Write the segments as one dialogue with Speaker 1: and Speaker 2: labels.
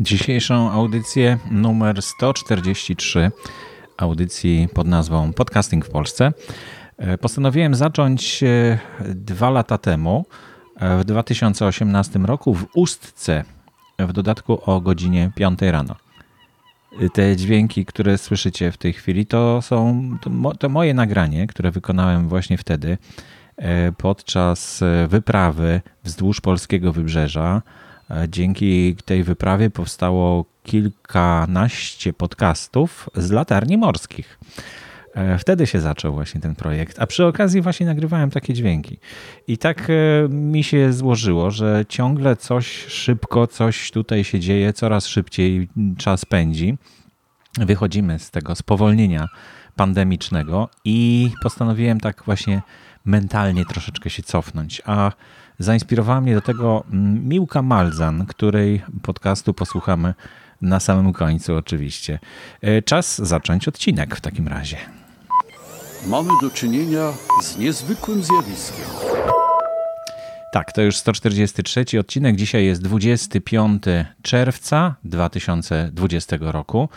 Speaker 1: Dzisiejszą audycję numer 143 audycji pod nazwą Podcasting w Polsce e, postanowiłem zacząć e, dwa lata temu, e, w 2018 roku, w Ustce, w dodatku o godzinie 5 rano. Te dźwięki, które słyszycie w tej chwili, to są to, to moje nagranie, które wykonałem właśnie wtedy podczas wyprawy wzdłuż polskiego wybrzeża dzięki tej wyprawie powstało kilkanaście podcastów z latarni morskich. E, wtedy się zaczął właśnie ten projekt, a przy okazji właśnie nagrywałem takie dźwięki. I tak e, mi się złożyło, że ciągle coś szybko, coś tutaj się dzieje, coraz szybciej czas pędzi. Wychodzimy z tego spowolnienia pandemicznego i postanowiłem tak właśnie mentalnie troszeczkę się cofnąć. A zainspirowała mnie do tego mm, Miłka Malzan, której podcastu posłuchamy na samym końcu oczywiście. E, czas zacząć odcinek w takim razie.
Speaker 2: Mamy do czynienia z niezwykłym zjawiskiem.
Speaker 1: Tak, to już 143 odcinek. Dzisiaj jest 25 czerwca 2020 roku.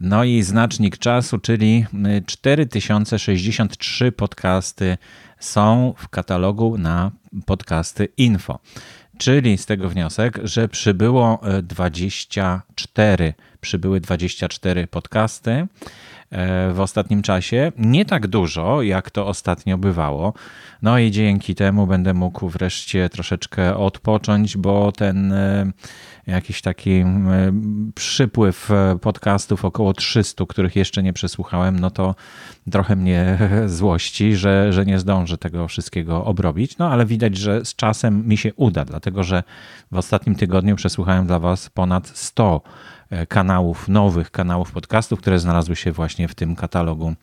Speaker 1: No i znacznik czasu, czyli 4063 podcasty są w katalogu na podcasty info. Czyli z tego wniosek, że przybyło 24, e, przybyły 24 podcasty w ostatnim czasie. Nie tak dużo, jak to ostatnio bywało. No i dzięki temu będę mógł wreszcie troszeczkę odpocząć, bo ten e, jakiś taki e, przypływ e, podcastów, około 300, których jeszcze nie przesłuchałem, no to trochę mnie złości, że, że nie zdążę tego wszystkiego obrobić. No ale widać, że z czasem mi się uda, dlatego że w ostatnim tygodniu przesłuchałem dla Was ponad 100 e, kanałów, nowych kanałów podcastów, które znalazły się właśnie w tym katalogu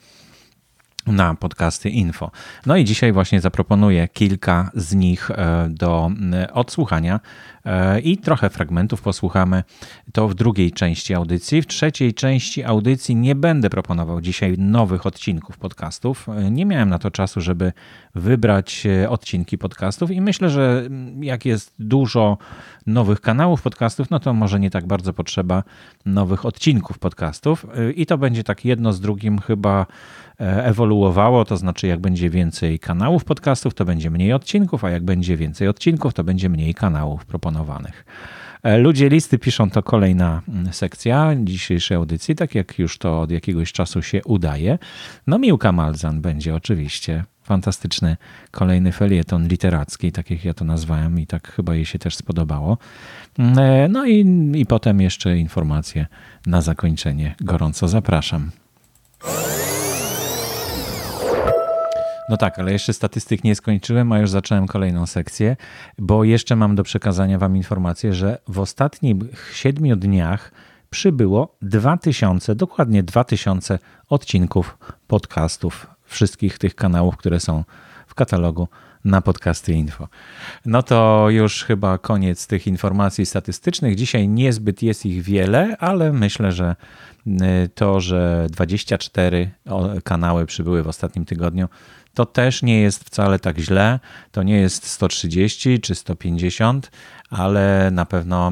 Speaker 1: na podcasty info. No i dzisiaj właśnie zaproponuję kilka z nich do odsłuchania E, i trochę fragmentów posłuchamy. To w drugiej części audycji. W trzeciej części audycji nie będę proponował dzisiaj nowych odcinków podcastów. E, nie miałem na to czasu, żeby wybrać e, odcinki podcastów i myślę, że mm, jak jest dużo nowych kanałów podcastów, no to może nie tak bardzo potrzeba nowych odcinków podcastów i to będzie tak jedno z drugim chyba ewoluowało, to znaczy jak będzie więcej kanałów podcastów, to będzie mniej odcinków, a jak będzie więcej odcinków, to będzie mniej kanałów proponowanych E, ludzie listy piszą to kolejna mm, sekcja dzisiejszej audycji, tak jak już to od jakiegoś czasu się udaje. No Miłka Malzan będzie oczywiście fantastyczny kolejny felieton literacki, tak jak ja to nazwałem i tak chyba jej się też spodobało. Mm, e, no i, i potem jeszcze informacje na zakończenie. Gorąco zapraszam. No tak, ale jeszcze statystyk nie skończyłem, a już zacząłem kolejną sekcję, bo jeszcze mam do przekazania Wam informację, że w ostatnich siedmiu dniach przybyło 2000, dokładnie 2000 odcinków podcastów, wszystkich tych kanałów, które są w katalogu na podcasty info. No to już chyba koniec tych informacji statystycznych. Dzisiaj niezbyt jest ich wiele, ale myślę, że y, to, że 24 kanały przybyły w ostatnim tygodniu, to też nie jest wcale tak źle. To nie jest 130 czy 150, ale na pewno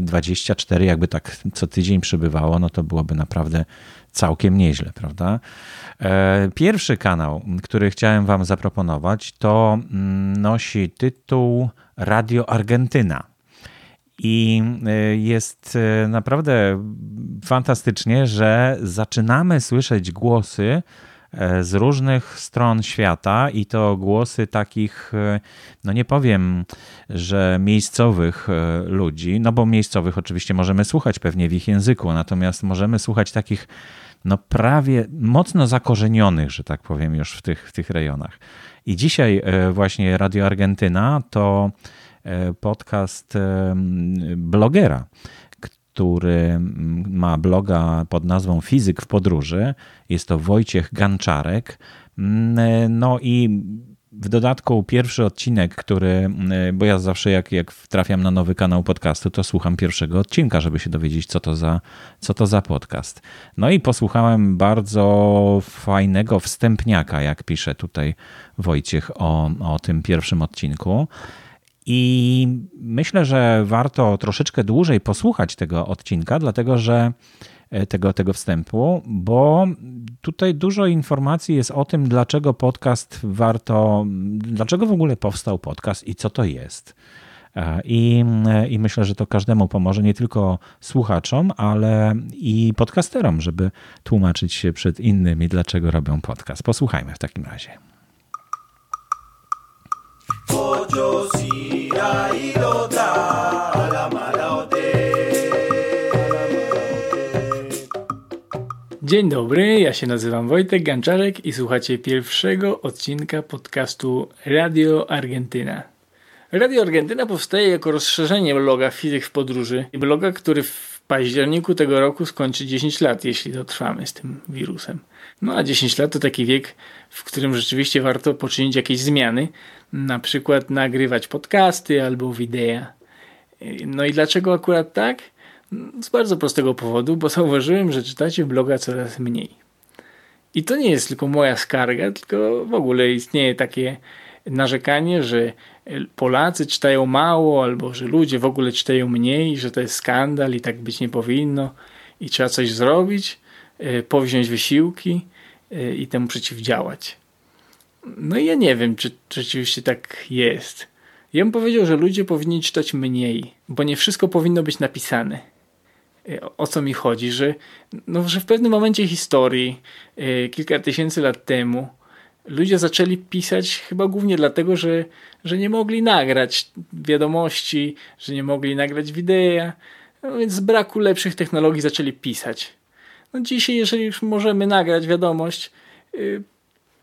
Speaker 1: 24, e, jakby tak co tydzień przybywało, no to byłoby naprawdę całkiem nieźle, prawda? E, pierwszy kanał, który chciałem Wam zaproponować, to mm, nosi tytuł Radio Argentyna. I e, jest naprawdę fantastycznie, że zaczynamy słyszeć głosy z różnych stron świata i to głosy takich, e, no nie powiem, że miejscowych e, ludzi, no bo miejscowych oczywiście możemy słuchać pewnie w ich języku, natomiast możemy słuchać takich no prawie mocno zakorzenionych, że tak powiem, już w tych, w tych rejonach. I dzisiaj właśnie Radio Argentyna to podcast blogera, który ma bloga pod nazwą Fizyk w podróży. Jest to Wojciech Ganczarek. No i w dodatku pierwszy odcinek, który, bo ja zawsze jak, jak trafiam na nowy kanał podcastu, to słucham pierwszego odcinka, żeby się dowiedzieć, co to za, co to za podcast. No i posłuchałem bardzo fajnego wstępniaka, jak pisze tutaj Wojciech o, o tym pierwszym odcinku. I myślę, że warto troszeczkę dłużej posłuchać tego odcinka, dlatego że e, tego, tego wstępu, bo tutaj dużo informacji jest o tym, dlaczego podcast warto, dlaczego w ogóle powstał podcast i co to jest. E, I, e, I myślę, że to każdemu pomoże, nie tylko słuchaczom, ale i podcasterom, żeby tłumaczyć się przed innymi, dlaczego robią podcast. Posłuchajmy w takim razie.
Speaker 3: Dzień dobry, ja się nazywam Wojtek Ganczarek i słuchacie pierwszego odcinka podcastu Radio Argentyna. Radio Argentyna powstaje jako rozszerzenie bloga Fizyk w Podróży. Bloga, który w październiku tego roku skończy 10 lat, jeśli dotrwamy z tym wirusem. No a 10 lat to taki wiek, w którym rzeczywiście warto poczynić jakieś zmiany, na przykład nagrywać podcasty albo wideo. No i dlaczego akurat tak? Z bardzo prostego powodu, bo zauważyłem, że czytacie bloga coraz mniej. I to nie jest tylko moja skarga, tylko w ogóle istnieje takie narzekanie, że Polacy czytają mało, albo że ludzie w ogóle czytają mniej, że to jest skandal i tak być nie powinno i trzeba coś zrobić, e, powziąć wysiłki e, i temu przeciwdziałać. No ja nie wiem, czy, czy rzeczywiście tak jest. Ja bym powiedział, że ludzie powinni czytać mniej, bo nie wszystko powinno być napisane. E, o co mi chodzi, że, no, że w pewnym momencie historii, kilka tysięcy lat temu, ludzie zaczęli pisać chyba głównie dlatego, że, że nie mogli nagrać wiadomości, że nie mogli nagrać wideo, no więc z braku lepszych technologii zaczęli pisać. No dzisiaj, jeżeli już możemy nagrać wiadomość, y,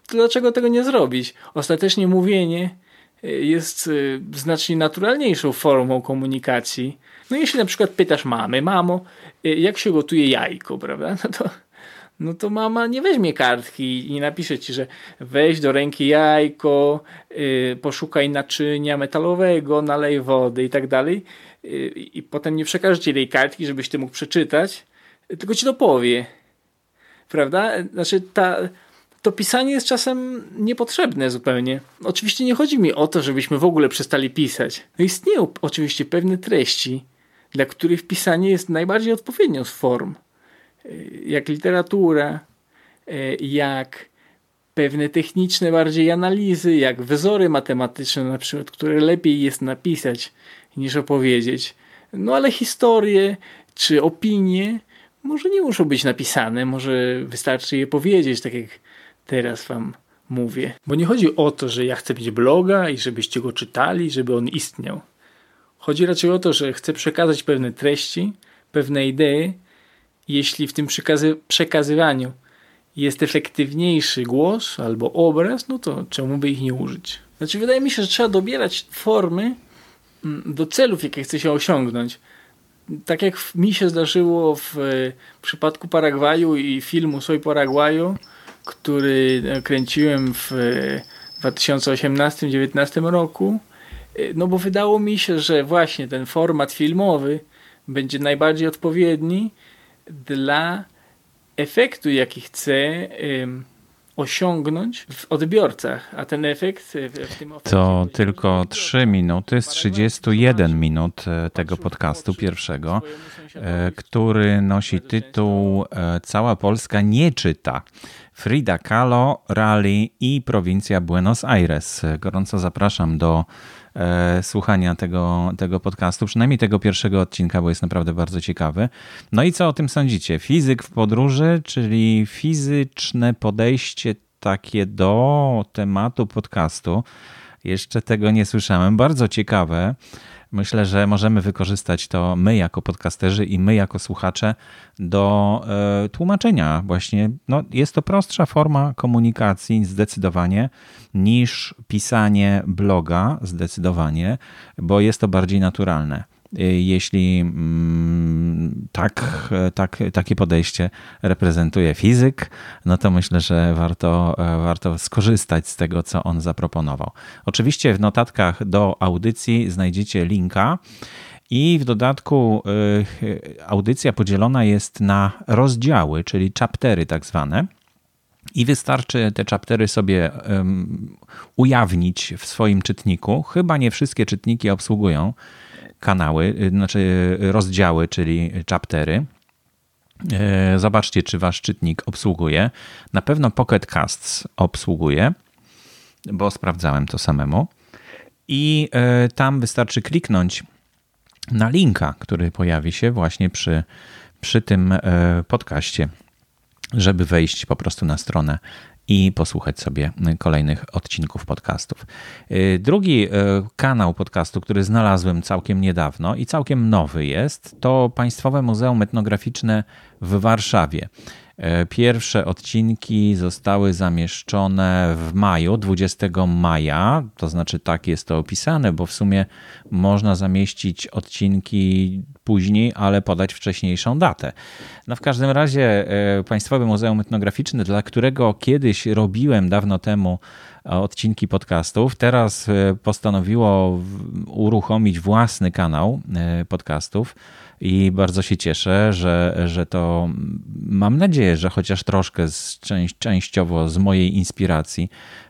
Speaker 3: dlaczego tego nie zrobić? Ostatecznie mówienie y, jest y, znacznie naturalniejszą formą komunikacji. No jeśli na przykład pytasz mamy, mamo, jak się gotuje jajko, prawda? No to no to mama nie weźmie kartki i napisze ci, że weź do ręki jajko, poszukaj naczynia metalowego, nalej wody i tak dalej. I potem nie przekaże ci tej kartki, żebyś ty mógł przeczytać, tylko ci to powie. Prawda? Znaczy ta, to pisanie jest czasem niepotrzebne zupełnie. Oczywiście nie chodzi mi o to, żebyśmy w ogóle przestali pisać. No istnieją oczywiście pewne treści, dla których pisanie jest najbardziej odpowiednią z form jak literatura, e, jak pewne techniczne bardziej analizy, jak wzory matematyczne na przykład, które lepiej jest napisać niż opowiedzieć. No ale historie czy opinie może nie muszą być napisane, może wystarczy je powiedzieć, tak jak teraz wam mówię. Bo nie chodzi o to, że ja chcę mieć bloga i żebyście go czytali, żeby on istniał. Chodzi raczej o to, że chcę przekazać pewne treści, pewne idee, jeśli w tym przekazy przekazywaniu jest efektywniejszy głos albo obraz, no to czemu by ich nie użyć? Znaczy, wydaje mi się, że trzeba dobierać formy mm, do celów, jakie chce się osiągnąć. Tak jak mi się zdarzyło w przypadku Paragwaju i filmu Soy Paragwaju, który e, kręciłem w 2018-2019 roku, e, no bo wydało mi się, że właśnie ten format filmowy będzie najbardziej odpowiedni dla efektu, jaki chcę osiągnąć w odbiorcach, a ten efekt w tym
Speaker 1: To tylko 3 minuty z 31 minut e, tego podcastu pierwszego, e, który nosi tytuł e, Cała Polska nie czyta. Frida Kahlo, Rally i prowincja Buenos Aires. Gorąco zapraszam do e, słuchania tego, tego podcastu, przynajmniej tego pierwszego odcinka, bo jest naprawdę bardzo ciekawy. No i co o tym sądzicie? Fizyk w podróży, czyli fizyczne podejście takie do tematu podcastu. Jeszcze tego nie słyszałem. Bardzo ciekawe. Myślę, że możemy wykorzystać to my jako podcasterzy i my jako słuchacze do e, tłumaczenia właśnie. No, jest to prostsza forma komunikacji zdecydowanie niż pisanie bloga zdecydowanie, bo jest to bardziej naturalne. Y, jeśli mm, tak, tak, takie podejście reprezentuje fizyk, no to myślę, że warto, e, warto skorzystać z tego, co on zaproponował. Oczywiście w notatkach do audycji znajdziecie linka. I w dodatku y, audycja podzielona jest na rozdziały, czyli chaptery tak zwane. i wystarczy te chaptery sobie um, ujawnić w swoim czytniku. Chyba nie wszystkie czytniki obsługują kanały, y, znaczy rozdziały, czyli chaptery. E, zobaczcie, czy wasz czytnik obsługuje. Na pewno Pocket Casts obsługuje, bo sprawdzałem to samemu. I e, tam wystarczy kliknąć na linka, który pojawi się właśnie przy, przy tym e, podcaście, żeby wejść po prostu na stronę i posłuchać sobie kolejnych odcinków podcastów. Y, drugi y, kanał podcastu, który znalazłem całkiem niedawno i całkiem nowy jest, to Państwowe Muzeum Etnograficzne w Warszawie. E, pierwsze odcinki zostały zamieszczone w maju, 20 maja, to znaczy tak jest to opisane, bo w sumie można zamieścić odcinki później, ale podać wcześniejszą datę. No w każdym razie e, Państwowe Muzeum Etnograficzne, dla którego kiedyś robiłem dawno temu odcinki podcastów, teraz e, postanowiło uruchomić własny kanał podcastów i bardzo się cieszę, że, że to mam nadzieję, że chociaż troszkę z, część, częściowo z mojej inspiracji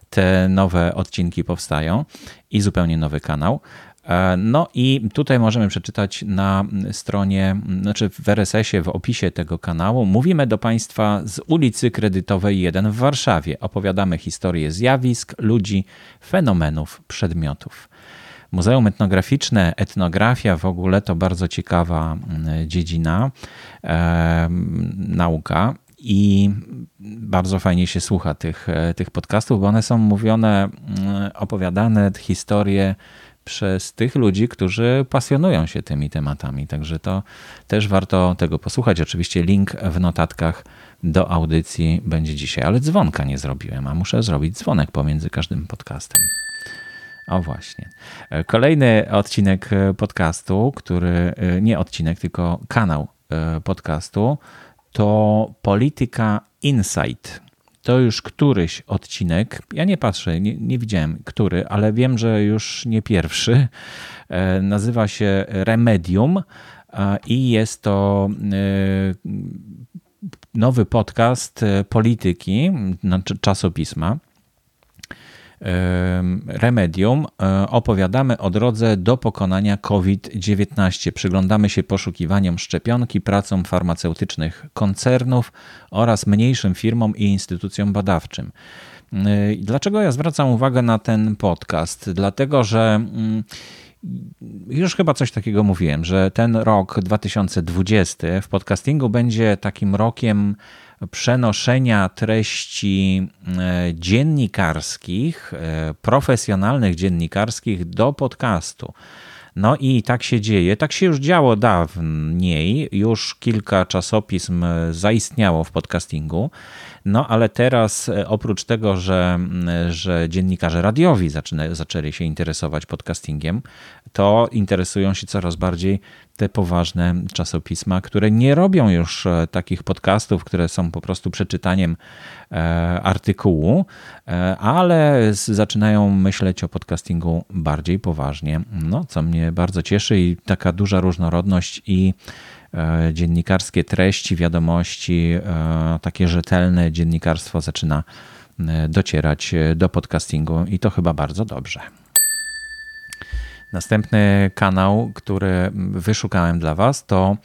Speaker 1: te nowe odcinki powstają i zupełnie nowy kanał. E, no i tutaj możemy przeczytać na stronie, znaczy w RSS-ie, w opisie tego kanału. Mówimy do Państwa z ulicy Kredytowej 1 w Warszawie. Opowiadamy historię zjawisk, ludzi, fenomenów, przedmiotów. Muzeum Etnograficzne, etnografia w ogóle to bardzo ciekawa mm, dziedzina, e, nauka i bardzo fajnie się słucha tych, e, tych podcastów, bo one są mówione, mm, opowiadane historie przez tych ludzi, którzy pasjonują się tymi tematami. Także to też warto tego posłuchać. Oczywiście link w notatkach do audycji będzie dzisiaj, ale dzwonka nie zrobiłem, a muszę zrobić dzwonek pomiędzy każdym podcastem. O właśnie. E, kolejny odcinek e, podcastu, który e, nie odcinek, tylko kanał podcastu, to Polityka Insight. To już któryś odcinek. Ja nie patrzę, nie, nie widziałem który, ale wiem, że już nie pierwszy. Nazywa się Remedium i jest to nowy podcast polityki, znaczy czasopisma Remedium e, opowiadamy o drodze do pokonania COVID-19. Przyglądamy się poszukiwaniom szczepionki, pracom farmaceutycznych koncernów oraz mniejszym firmom i instytucjom badawczym. E, dlaczego ja zwracam uwagę na ten podcast? Dlatego, że mm, już chyba coś takiego mówiłem, że ten rok 2020 w podcastingu będzie takim rokiem przenoszenia treści e, dziennikarskich, e, profesjonalnych dziennikarskich do podcastu. No i tak się dzieje. Tak się już działo dawniej. Już kilka czasopism zaistniało w podcastingu. No ale teraz e, oprócz tego, że, że dziennikarze radiowi zaczyna, zaczęli się interesować podcastingiem, to interesują się coraz bardziej te poważne czasopisma, które nie robią już e, takich podcastów, które są po prostu przeczytaniem e, artykułu, ale zaczynają myśleć o podcastingu bardziej poważnie, no, co mnie bardzo cieszy i taka duża różnorodność i E, dziennikarskie treści, wiadomości, e, takie rzetelne dziennikarstwo zaczyna e, docierać do podcastingu i to chyba bardzo dobrze. Następny kanał, który wyszukałem dla Was, to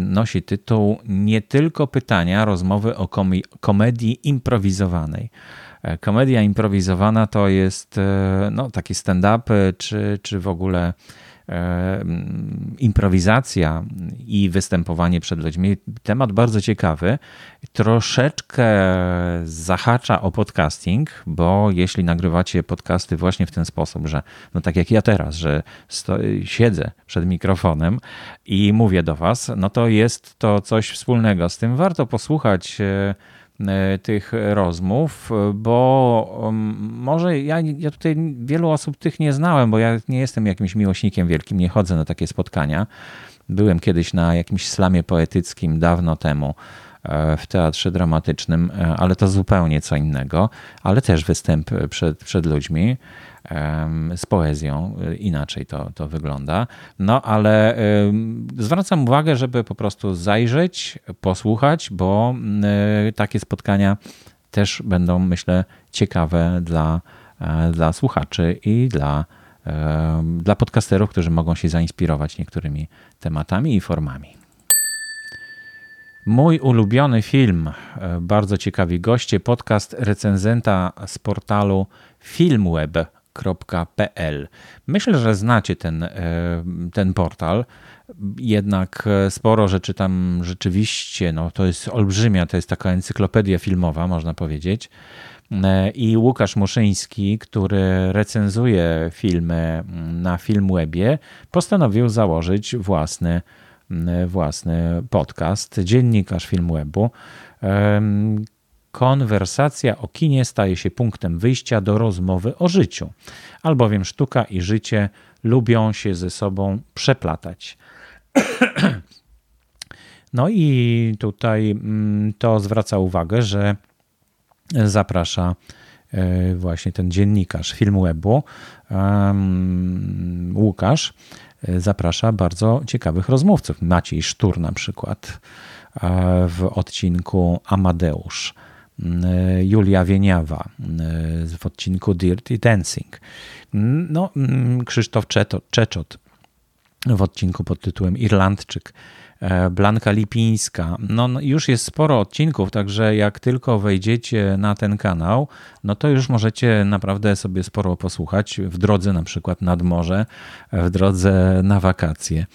Speaker 1: nosi tytuł Nie tylko pytania, rozmowy o komedii improwizowanej. Komedia improwizowana to jest no, taki stand-up, czy, czy w ogóle E, improwizacja i występowanie przed ludźmi. Temat bardzo ciekawy. Troszeczkę zahacza o podcasting, bo jeśli nagrywacie podcasty właśnie w ten sposób, że no tak jak ja teraz, że siedzę przed mikrofonem i mówię do Was, no to jest to coś wspólnego z tym. Warto posłuchać e, E, tych rozmów, bo um, może ja, ja tutaj wielu osób tych nie znałem, bo ja nie jestem jakimś miłośnikiem wielkim, nie chodzę na takie spotkania. Byłem kiedyś na jakimś slamie poetyckim dawno temu w teatrze dramatycznym, ale to zupełnie co innego, ale też występ przed, przed ludźmi z poezją, inaczej to, to wygląda. No ale zwracam uwagę, żeby po prostu zajrzeć, posłuchać, bo takie spotkania też będą, myślę, ciekawe dla, e, dla słuchaczy i dla, e, dla podcasterów, którzy mogą się zainspirować niektórymi tematami i formami. Mój ulubiony film, e, bardzo ciekawi goście, podcast recenzenta z portalu filmweb.pl. Myślę, że znacie ten, ten portal jednak e, sporo rzeczy tam rzeczywiście, no to jest olbrzymia, to jest taka encyklopedia filmowa, można powiedzieć. E, I Łukasz Muszyński, który recenzuje filmy na Filmwebie, postanowił założyć własny, własny podcast, dziennikarz Filmwebu. Konwersacja o kinie staje się punktem wyjścia do rozmowy o życiu, albowiem sztuka i życie lubią się ze sobą przeplatać. No i tutaj mm, to zwraca uwagę, że zaprasza e, właśnie ten dziennikarz Filmwebu, Łukasz, zaprasza bardzo ciekawych rozmówców. Maciej Sztur na przykład e, w odcinku Amadeusz, Julia Wieniawa w odcinku Dirty Dancing, no, Krzysztof Czeczot w odcinku pod tytułem Irlandczyk. E, Blanka Lipińska. No, no, już jest sporo odcinków, także jak tylko wejdziecie na ten kanał, no to już możecie naprawdę sobie sporo posłuchać w drodze na przykład nad morze, w drodze na wakacje.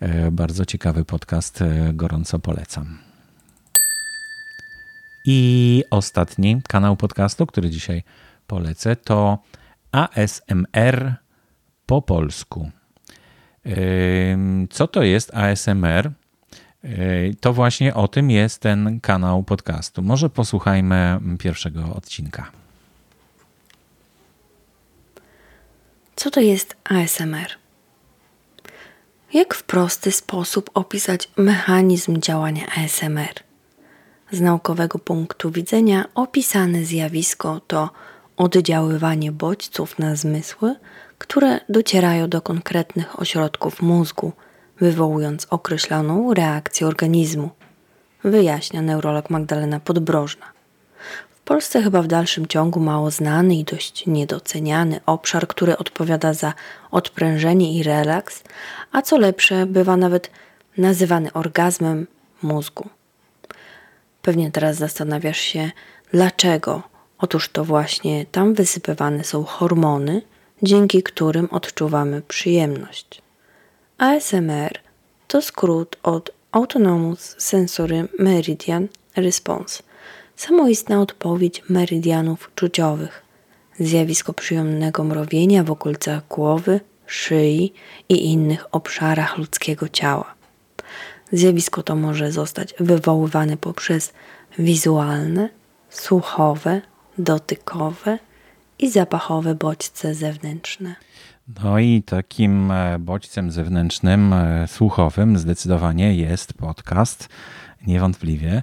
Speaker 1: E, bardzo ciekawy podcast, e, gorąco polecam. I ostatni kanał podcastu, który dzisiaj polecę, to ASMR po polsku. Co to jest ASMR? To właśnie o tym jest ten kanał podcastu. Może posłuchajmy pierwszego odcinka.
Speaker 4: Co to jest ASMR? Jak w prosty sposób opisać mechanizm działania ASMR? Z naukowego punktu widzenia opisane zjawisko to oddziaływanie bodźców na zmysły które docierają do konkretnych ośrodków mózgu, wywołując określoną reakcję organizmu, wyjaśnia neurolog Magdalena Podbrożna. W Polsce chyba w dalszym ciągu mało znany i dość niedoceniany obszar, który odpowiada za odprężenie i relaks, a co lepsze, bywa nawet nazywany orgazmem mózgu. Pewnie teraz zastanawiasz się, dlaczego? Otóż to właśnie tam wysypywane są hormony, dzięki którym odczuwamy przyjemność. ASMR to skrót od Autonomous Sensory Meridian Response, samoistna odpowiedź meridianów czuciowych, zjawisko przyjemnego mrowienia w okolicach głowy, szyi i innych obszarach ludzkiego ciała. Zjawisko to może zostać wywoływane poprzez wizualne, słuchowe, dotykowe i zapachowe bodźce zewnętrzne.
Speaker 1: No i takim e, bodźcem zewnętrznym, e, słuchowym zdecydowanie jest podcast, niewątpliwie.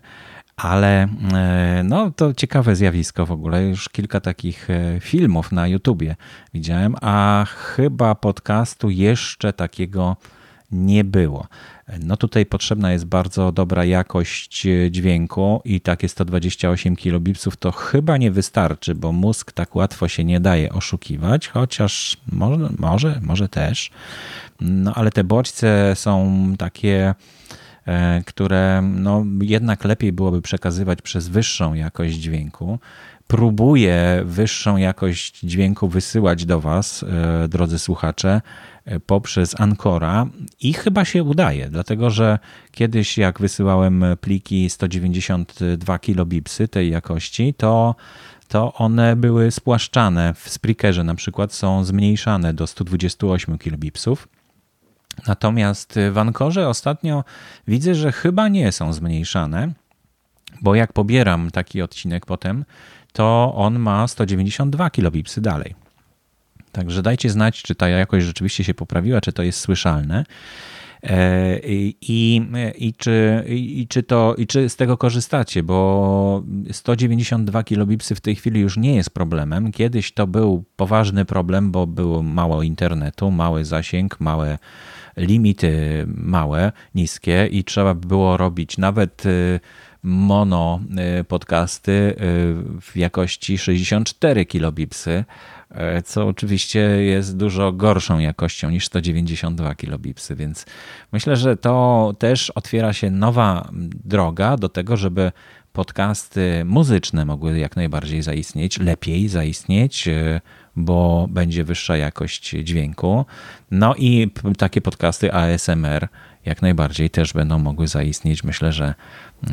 Speaker 1: Ale e, no, to ciekawe zjawisko w ogóle. Już kilka takich filmów na YouTubie widziałem, a chyba podcastu jeszcze takiego nie było. No tutaj potrzebna jest bardzo dobra jakość dźwięku i takie 128 kilobipsów to chyba nie wystarczy, bo mózg tak łatwo się nie daje oszukiwać, chociaż może, może, może też. No ale te bodźce są takie e, które no, jednak lepiej byłoby przekazywać przez wyższą jakość dźwięku. Próbuję wyższą jakość dźwięku wysyłać do Was, e, drodzy słuchacze, E, poprzez Ancora i chyba się udaje, dlatego że kiedyś jak wysyłałem pliki 192 kilobipsy tej jakości, to to one były spłaszczane. W Spreakerze na przykład są zmniejszane do 128 kilobipsów. Natomiast w Ankorze ostatnio widzę, że chyba nie są zmniejszane, bo jak pobieram taki odcinek potem, to on ma 192 kilobipsy dalej. Także dajcie znać, czy ta jakość rzeczywiście się poprawiła, czy to jest słyszalne. I, i, czy, i, czy to, I czy z tego korzystacie, bo 192 kilobipsy w tej chwili już nie jest problemem. Kiedyś to był poważny problem, bo było mało internetu, mały zasięg, małe limity małe, niskie i trzeba było robić nawet mono podcasty w jakości 64 kilobipsy E, co oczywiście jest dużo gorszą jakością niż 192 kilobipsy, więc myślę, że to też otwiera się nowa droga do tego, żeby podcasty muzyczne mogły jak najbardziej zaistnieć, lepiej zaistnieć, e, bo będzie wyższa jakość dźwięku. No i takie podcasty ASMR jak najbardziej też będą mogły zaistnieć. Myślę, że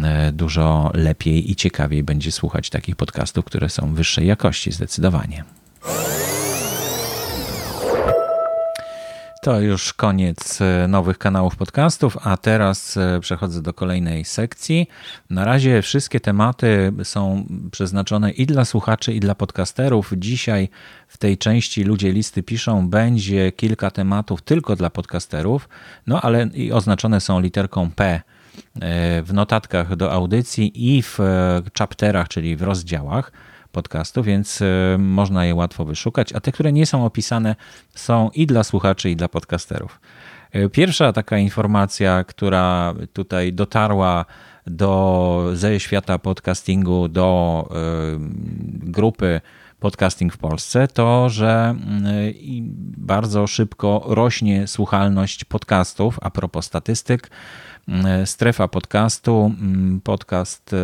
Speaker 1: e, dużo lepiej i ciekawiej będzie słuchać takich podcastów, które są wyższej jakości zdecydowanie. To już koniec e, nowych kanałów podcastów, a teraz e, przechodzę do kolejnej sekcji. Na razie wszystkie tematy są przeznaczone i dla słuchaczy, i dla podcasterów. Dzisiaj w tej części ludzie listy piszą, będzie kilka tematów tylko dla podcasterów, no ale i oznaczone są literką P e, w notatkach do audycji i w chapterach, czyli w rozdziałach podcastu, więc e, można je łatwo wyszukać, a te, które nie są opisane, są i dla słuchaczy, i dla podcasterów. E, pierwsza taka informacja, która tutaj dotarła do ze świata podcastingu, do e, grupy podcasting w Polsce, to że bardzo szybko rośnie słuchalność podcastów. A propos statystyk, strefa podcastu, podcast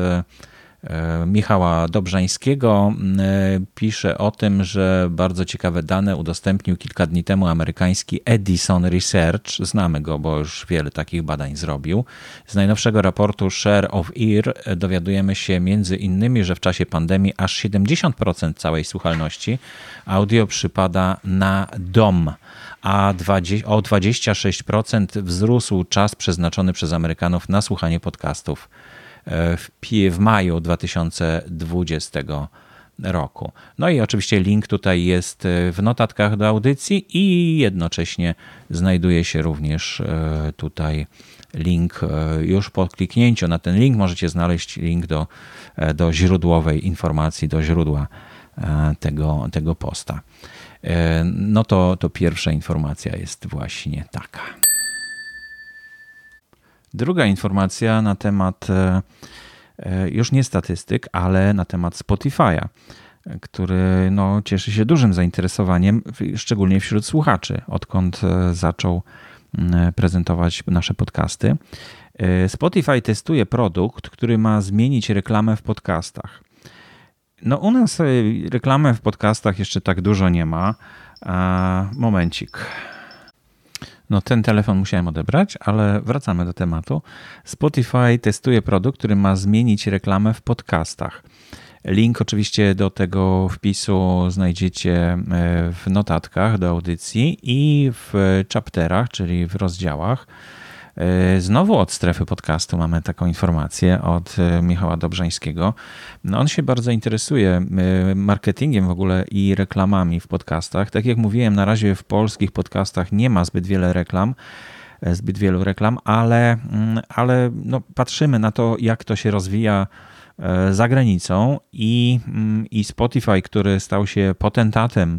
Speaker 1: Michała Dobrzańskiego e, pisze o tym, że bardzo ciekawe dane udostępnił kilka dni temu amerykański Edison Research. Znamy go, bo już wiele takich badań zrobił. Z najnowszego raportu Share of Ear dowiadujemy się między innymi, że w czasie pandemii aż 70% całej słuchalności audio przypada na dom a 20, o 26% wzrósł czas przeznaczony przez Amerykanów na słuchanie podcastów w, maju 2020 roku. No i oczywiście link tutaj jest e, w notatkach do audycji i jednocześnie znajduje się również e, tutaj link e, już po kliknięciu na ten link możecie znaleźć link do, do źródłowej informacji, do źródła tego, tego posta. No to, to pierwsza informacja jest właśnie taka. Druga informacja na temat e, e, już nie statystyk, ale na temat Spotify'a, który no, cieszy się dużym zainteresowaniem, szczególnie wśród słuchaczy, odkąd e, zaczął prezentować nasze podcasty. Spotify testuje produkt, który ma zmienić reklamę w podcastach. No, u nas reklamy w podcastach jeszcze tak dużo nie ma. Momencik. No ten telefon musiałem odebrać, ale wracamy do tematu. Spotify testuje produkt, który ma zmienić reklamę w podcastach. Link oczywiście do tego wpisu znajdziecie e, w notatkach do audycji i w chapterach, czyli w rozdziałach. E, znowu od strefy podcastu mamy taką informację od e, Michała Dobrzańskiego. No on się bardzo interesuje e, marketingiem w ogóle i reklamami w podcastach. Tak jak mówiłem, na razie w polskich podcastach nie ma zbyt wiele reklam zbyt wielu reklam, ale, mm, ale no, patrzymy na to, jak to się rozwija za granicą i, mm, i Spotify, który stał się potentatem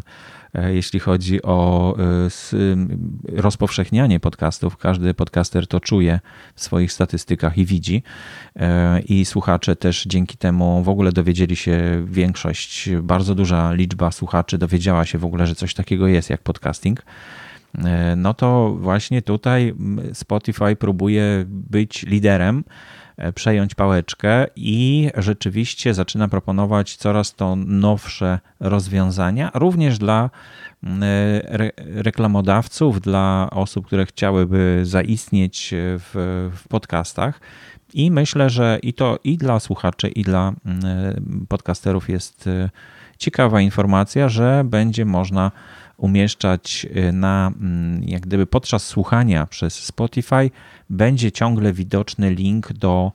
Speaker 1: jeśli chodzi o e, rozpowszechnianie podcastów. Każdy podcaster to czuje w swoich statystykach i widzi. E, I słuchacze też dzięki temu w ogóle dowiedzieli się, większość, bardzo duża liczba słuchaczy dowiedziała się w ogóle, że coś takiego jest jak podcasting no to właśnie tutaj Spotify próbuje być liderem, przejąć pałeczkę i rzeczywiście zaczyna proponować coraz to nowsze rozwiązania, również dla re reklamodawców, dla osób, które chciałyby zaistnieć w, w podcastach. I myślę, że i to i dla słuchaczy, i dla podcasterów jest ciekawa informacja, że będzie można umieszczać y, na, mm, jak gdyby podczas słuchania przez Spotify, będzie ciągle widoczny link do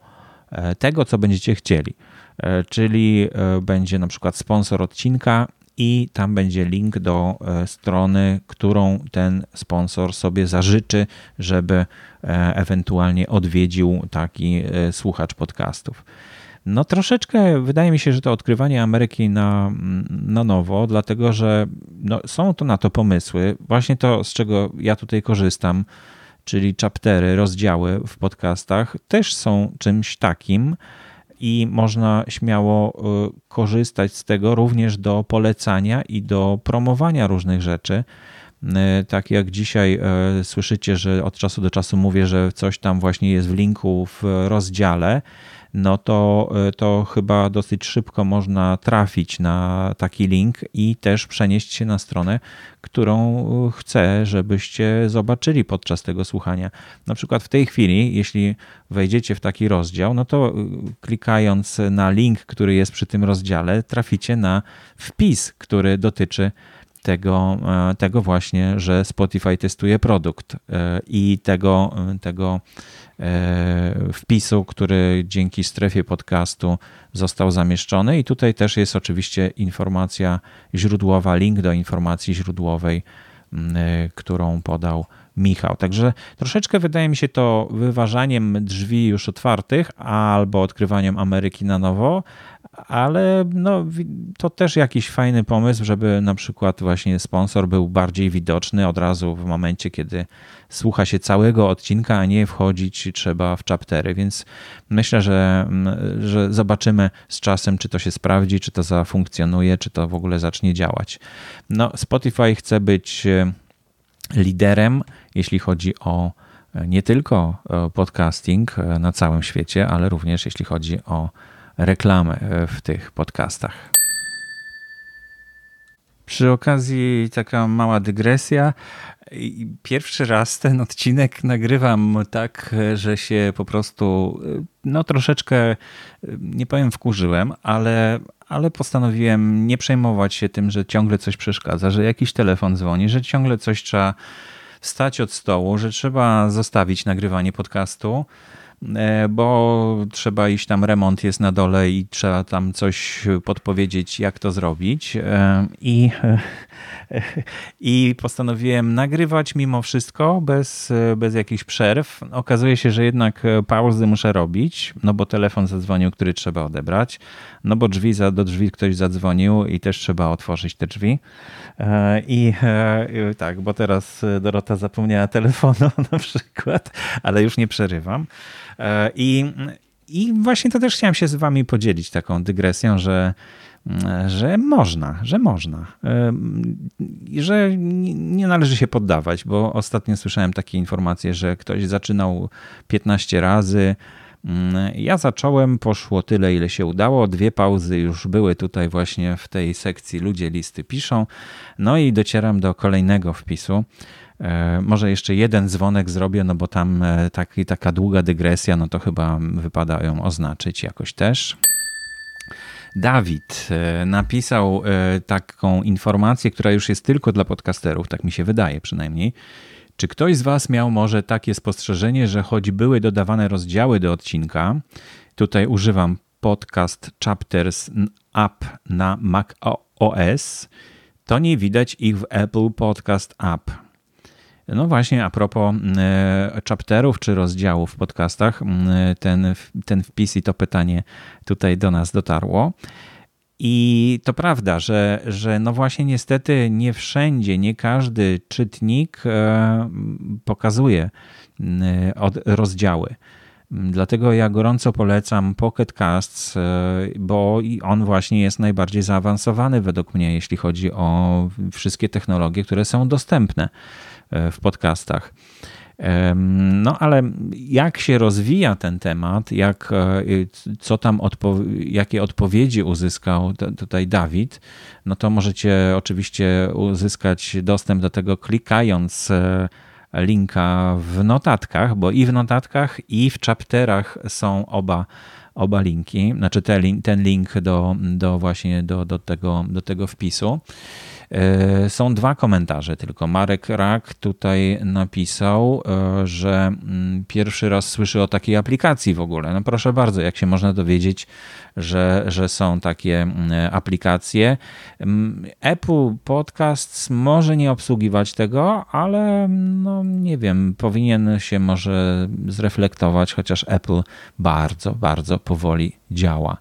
Speaker 1: e, tego, co będziecie chcieli. E, czyli e, będzie na przykład sponsor odcinka i tam będzie link do strony, którą ten sponsor sobie zażyczy, żeby ewentualnie odwiedził taki słuchacz podcastów. No troszeczkę wydaje mi się, że to odkrywanie Ameryki na, na nowo, dlatego że no, są to na to pomysły. Właśnie to, z czego ja tutaj korzystam, czyli chaptery, rozdziały w podcastach, też są czymś takim i można śmiało y, korzystać z tego również do polecania i do promowania różnych rzeczy. Y, tak jak dzisiaj y, słyszycie, że od czasu do czasu mówię, że coś tam właśnie jest w linku w rozdziale, no to, e, to chyba dosyć szybko można trafić na taki link i też przenieść się na stronę, którą e, chcę, żebyście zobaczyli podczas tego słuchania. Na przykład w tej chwili, jeśli wejdziecie w taki rozdział, no to e, klikając na link, który jest przy tym rozdziale, traficie na wpis, który dotyczy tego, tego właśnie, że Spotify testuje produkt i tego, tego E, wpisu, który dzięki strefie podcastu został zamieszczony. I tutaj też jest oczywiście informacja źródłowa, link do informacji źródłowej, e, którą podał Michał. Także troszeczkę wydaje mi się to wyważaniem drzwi już otwartych albo odkrywaniem Ameryki na nowo, ale no, to też jakiś fajny pomysł, żeby na przykład właśnie sponsor był bardziej widoczny od razu w momencie, kiedy słucha się całego odcinka, a nie wchodzić trzeba w chaptery, więc myślę, że, że zobaczymy z czasem, czy to się sprawdzi, czy to zafunkcjonuje, czy to w ogóle zacznie działać. No, Spotify chce być liderem, jeśli chodzi o e, nie tylko e, podcasting na całym świecie, ale również jeśli chodzi o reklamę w tych podcastach. Przy okazji taka mała dygresja. Pierwszy raz ten odcinek nagrywam tak, że się po prostu no troszeczkę, nie powiem wkurzyłem, ale, ale postanowiłem nie przejmować się tym, że ciągle coś przeszkadza, że jakiś telefon dzwoni, że ciągle coś trzeba wstać od stołu, że trzeba zostawić nagrywanie podcastu. E, bo trzeba iść tam, remont jest na dole i trzeba tam coś podpowiedzieć, jak to zrobić. E, I, i postanowiłem nagrywać mimo wszystko, bez, bez jakichś przerw. Okazuje się, że jednak pauzy muszę robić, no bo telefon zadzwonił, który trzeba odebrać, no bo drzwi za, do drzwi ktoś zadzwonił i też trzeba otworzyć te drzwi. E, I tak, bo teraz Dorota zapomniała telefonu na przykład, ale już nie przerywam. E, I, I właśnie to też chciałem się z wami podzielić taką dygresją, że że można, że można. E, że nie należy się poddawać, bo ostatnio słyszałem takie informacje, że ktoś zaczynał 15 razy. Ja zacząłem, poszło tyle, ile się udało. Dwie pauzy już były tutaj właśnie w tej sekcji Ludzie listy piszą. No i docieram do kolejnego wpisu. E, może jeszcze jeden dzwonek zrobię, no bo tam e, taki, taka długa dygresja, no to chyba wypada ją oznaczyć jakoś też. Dawid e, napisał taką informację, która już jest tylko dla podcasterów, tak mi się wydaje przynajmniej. Czy ktoś z Was miał może takie spostrzeżenie, że choć były dodawane rozdziały do odcinka, tutaj używam podcast Chapters App na Mac OS, to nie widać ich w Apple Podcast App. No właśnie, a propos e, chapterów czy rozdziałów w podcastach, ten, ten wpis i to pytanie tutaj do nas dotarło. I to prawda, że, że no właśnie niestety nie wszędzie, nie każdy czytnik e, pokazuje rozdziały. Dlatego ja gorąco polecam Pocket Casts, e, bo on właśnie jest najbardziej zaawansowany według mnie, jeśli chodzi o wszystkie technologie, które są dostępne. E, w podcastach. No ale jak się rozwija ten temat, jak, e, co tam odpo jakie odpowiedzi uzyskał tutaj Dawid, no to możecie oczywiście uzyskać dostęp do tego klikając e, linka w notatkach, bo i w notatkach, i w chapterach są oba, oba linki, znaczy ten link do, do właśnie do, do, tego, do tego wpisu. E, są dwa komentarze tylko. Marek Rak tutaj napisał, e, że mm, pierwszy raz słyszy o takiej aplikacji w ogóle. No proszę bardzo, jak się można dowiedzieć, że, że są takie mm, aplikacje. Mm, Apple Podcasts może nie obsługiwać tego, ale no nie wiem, powinien się może zreflektować, chociaż Apple bardzo, bardzo powoli działa.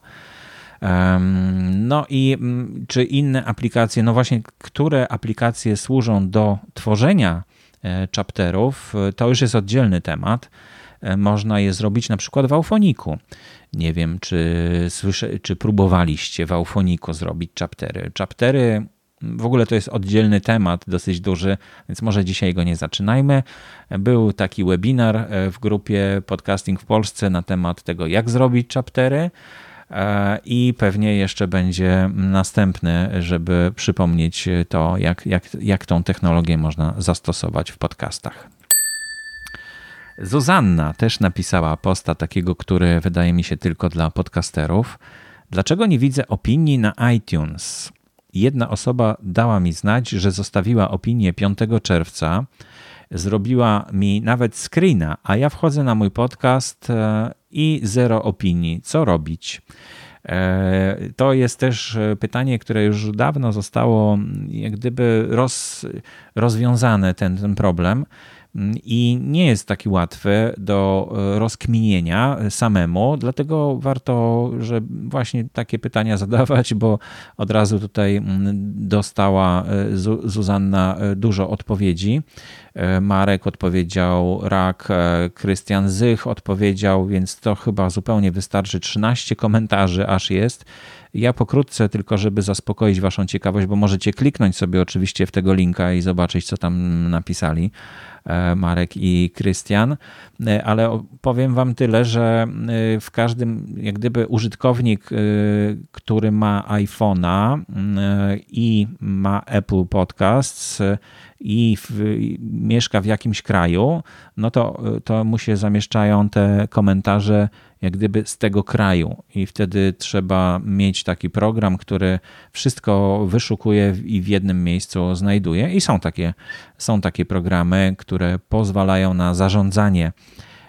Speaker 1: No i mm, czy inne aplikacje, no właśnie, które aplikacje służą do tworzenia e, chapterów, e, to już jest oddzielny temat. E, można je zrobić na przykład w Aufoniku. Nie wiem, czy, słyszę, czy próbowaliście w Aufoniku zrobić chaptery. Chaptery w ogóle to jest oddzielny temat, dosyć duży, więc może dzisiaj go nie zaczynajmy. Był taki webinar w grupie Podcasting w Polsce na temat tego, jak zrobić chaptery. E, i pewnie jeszcze będzie następny, żeby przypomnieć to, jak, jak, jak tą technologię można zastosować w podcastach. Zuzanna też napisała posta takiego, który wydaje mi się tylko dla podcasterów. Dlaczego nie widzę opinii na iTunes? Jedna osoba dała mi znać, że zostawiła opinię 5 czerwca. Zrobiła mi nawet screena, a ja wchodzę na mój podcast e, i zero opinii. Co robić? E, to jest też pytanie, które już dawno zostało jak gdyby roz, rozwiązane, ten, ten problem i nie jest taki łatwy do e, rozkminienia samemu, dlatego warto, że właśnie takie pytania zadawać, bo od razu tutaj mm, dostała e, Zuzanna e, dużo odpowiedzi. Marek odpowiedział, Rak, Krystian Zych odpowiedział, więc to chyba zupełnie wystarczy. 13 komentarzy aż jest. Ja pokrótce, tylko żeby zaspokoić Waszą ciekawość, bo możecie kliknąć sobie oczywiście w tego linka i zobaczyć, co tam napisali. E, Marek i Krystian, e, ale powiem Wam tyle, że e, w każdym, jak gdyby użytkownik, który ma iPhone'a i ma Apple Podcasts, i w, mieszka w jakimś kraju, no to, to mu się zamieszczają te komentarze jak gdyby z tego kraju. I wtedy trzeba mieć taki program, który wszystko wyszukuje i w jednym miejscu znajduje. I są takie, są takie programy, które pozwalają na zarządzanie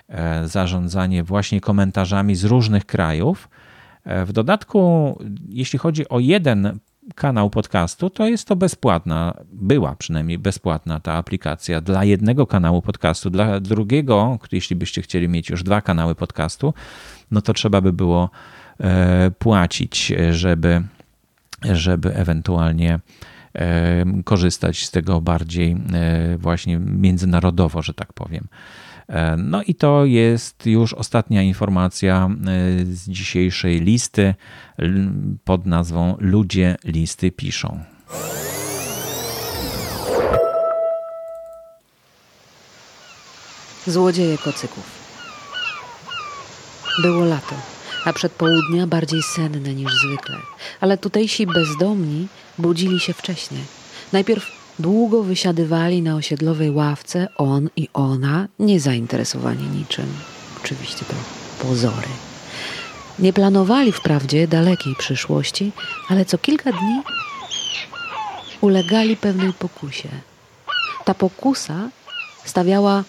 Speaker 1: e, zarządzanie właśnie komentarzami z różnych krajów. E, w dodatku, jeśli chodzi o jeden kanał podcastu, to jest to bezpłatna, była przynajmniej bezpłatna ta aplikacja dla jednego kanału podcastu. Dla drugiego, jeśli byście chcieli mieć już dwa kanały podcastu, no to trzeba by było e, płacić, żeby, żeby ewentualnie korzystać z tego bardziej właśnie międzynarodowo, że tak powiem. No i to jest już ostatnia informacja z dzisiejszej listy pod nazwą Ludzie listy piszą.
Speaker 5: Złodzieje kocyków. Było lato, a przedpołudnia bardziej senne niż zwykle, ale tutejsi bezdomni budzili się wcześniej. Najpierw Długo wysiadywali na osiedlowej ławce on i ona, niezainteresowani niczym. Oczywiście to pozory. Nie planowali wprawdzie dalekiej przyszłości, ale co kilka dni ulegali pewnej pokusie. Ta pokusa stawiała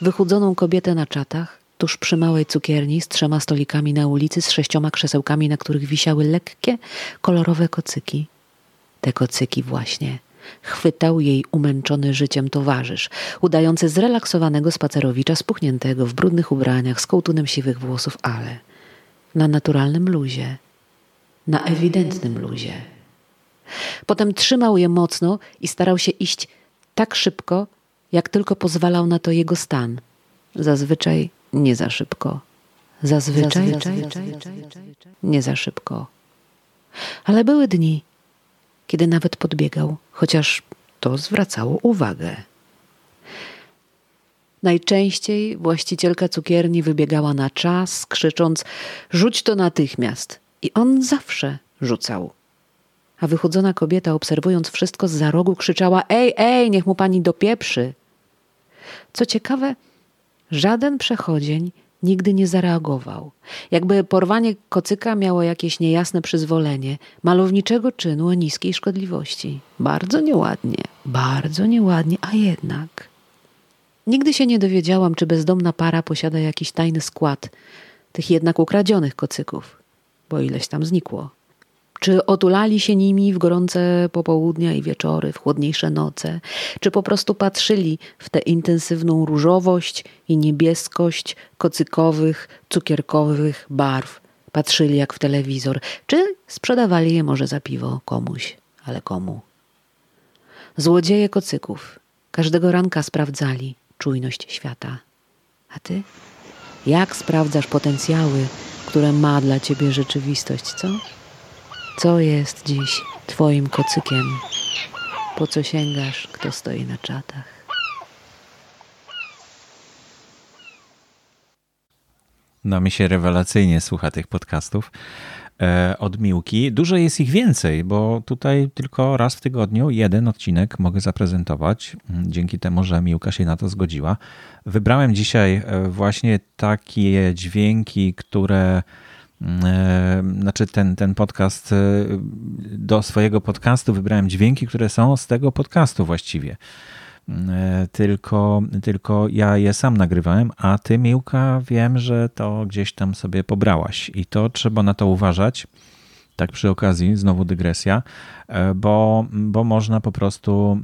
Speaker 5: wychudzoną kobietę na czatach, tuż przy małej cukierni z trzema stolikami na ulicy, z sześcioma krzesełkami, na których wisiały lekkie, kolorowe kocyki. Te kocyki właśnie – chwytał jej umęczony życiem towarzysz, udający zrelaksowanego spacerowicza, spuchniętego w brudnych ubraniach, z kołtunem siwych włosów, ale na naturalnym luzie, na ewidentnym luzie. Potem trzymał je mocno i starał się iść tak szybko, jak tylko pozwalał na to jego stan. Zazwyczaj nie za szybko. Zazwyczaj, Zazwyczaj nie za szybko. Ale były dni, kiedy nawet podbiegał, chociaż to zwracało uwagę. Najczęściej właścicielka cukierni wybiegała na czas, krzycząc: Rzuć to natychmiast! I on zawsze rzucał. A wychudzona kobieta, obserwując wszystko z za rogu, krzyczała: Ej, ej, niech mu pani dopieprzy! Co ciekawe, żaden przechodzień Nigdy nie zareagował. Jakby porwanie kocyka miało jakieś niejasne przyzwolenie malowniczego czynu o niskiej szkodliwości. Bardzo nieładnie, bardzo nieładnie, a jednak. Nigdy się nie dowiedziałam, czy bezdomna para posiada jakiś tajny skład tych jednak ukradzionych kocyków, bo ileś tam znikło. Czy otulali się nimi w gorące popołudnia i wieczory, w chłodniejsze noce? Czy po prostu patrzyli w tę intensywną różowość i niebieskość kocykowych, cukierkowych barw? Patrzyli jak w telewizor? Czy sprzedawali je może za piwo komuś? Ale komu? Złodzieje kocyków każdego ranka sprawdzali czujność świata. A ty? Jak sprawdzasz potencjały, które ma dla ciebie rzeczywistość, co? Co jest dziś Twoim kocykiem? Po co sięgasz, kto stoi na czatach?
Speaker 1: No mi się rewelacyjnie słucha tych podcastów e, od Miłki. Dużo jest ich więcej, bo tutaj tylko raz w tygodniu jeden odcinek mogę zaprezentować, mm, dzięki temu, że Miłka się na to zgodziła. Wybrałem dzisiaj e, właśnie takie dźwięki, które znaczy ten, ten podcast, e, do swojego podcastu wybrałem dźwięki, które są z tego podcastu właściwie. E, tylko, tylko ja je sam nagrywałem, a ty, Miłka, wiem, że to gdzieś tam sobie pobrałaś i to trzeba na to uważać. Tak przy okazji, znowu dygresja, bo, bo można po prostu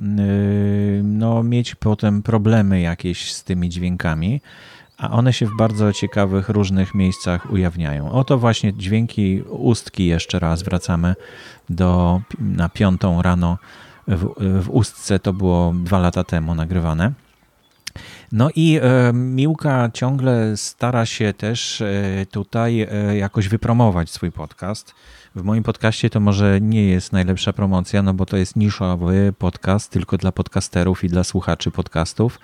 Speaker 1: no, mieć potem problemy jakieś z tymi dźwiękami a one się w bardzo ciekawych, różnych miejscach ujawniają. Oto właśnie dźwięki ustki, jeszcze raz wracamy do, na piątą rano w, w ustce, to było dwa lata temu nagrywane. No i e, Miłka ciągle stara się też e, tutaj e, jakoś wypromować swój podcast. W moim podcaście to może nie jest najlepsza promocja, no bo to jest niszowy podcast tylko dla podcasterów i dla słuchaczy podcastów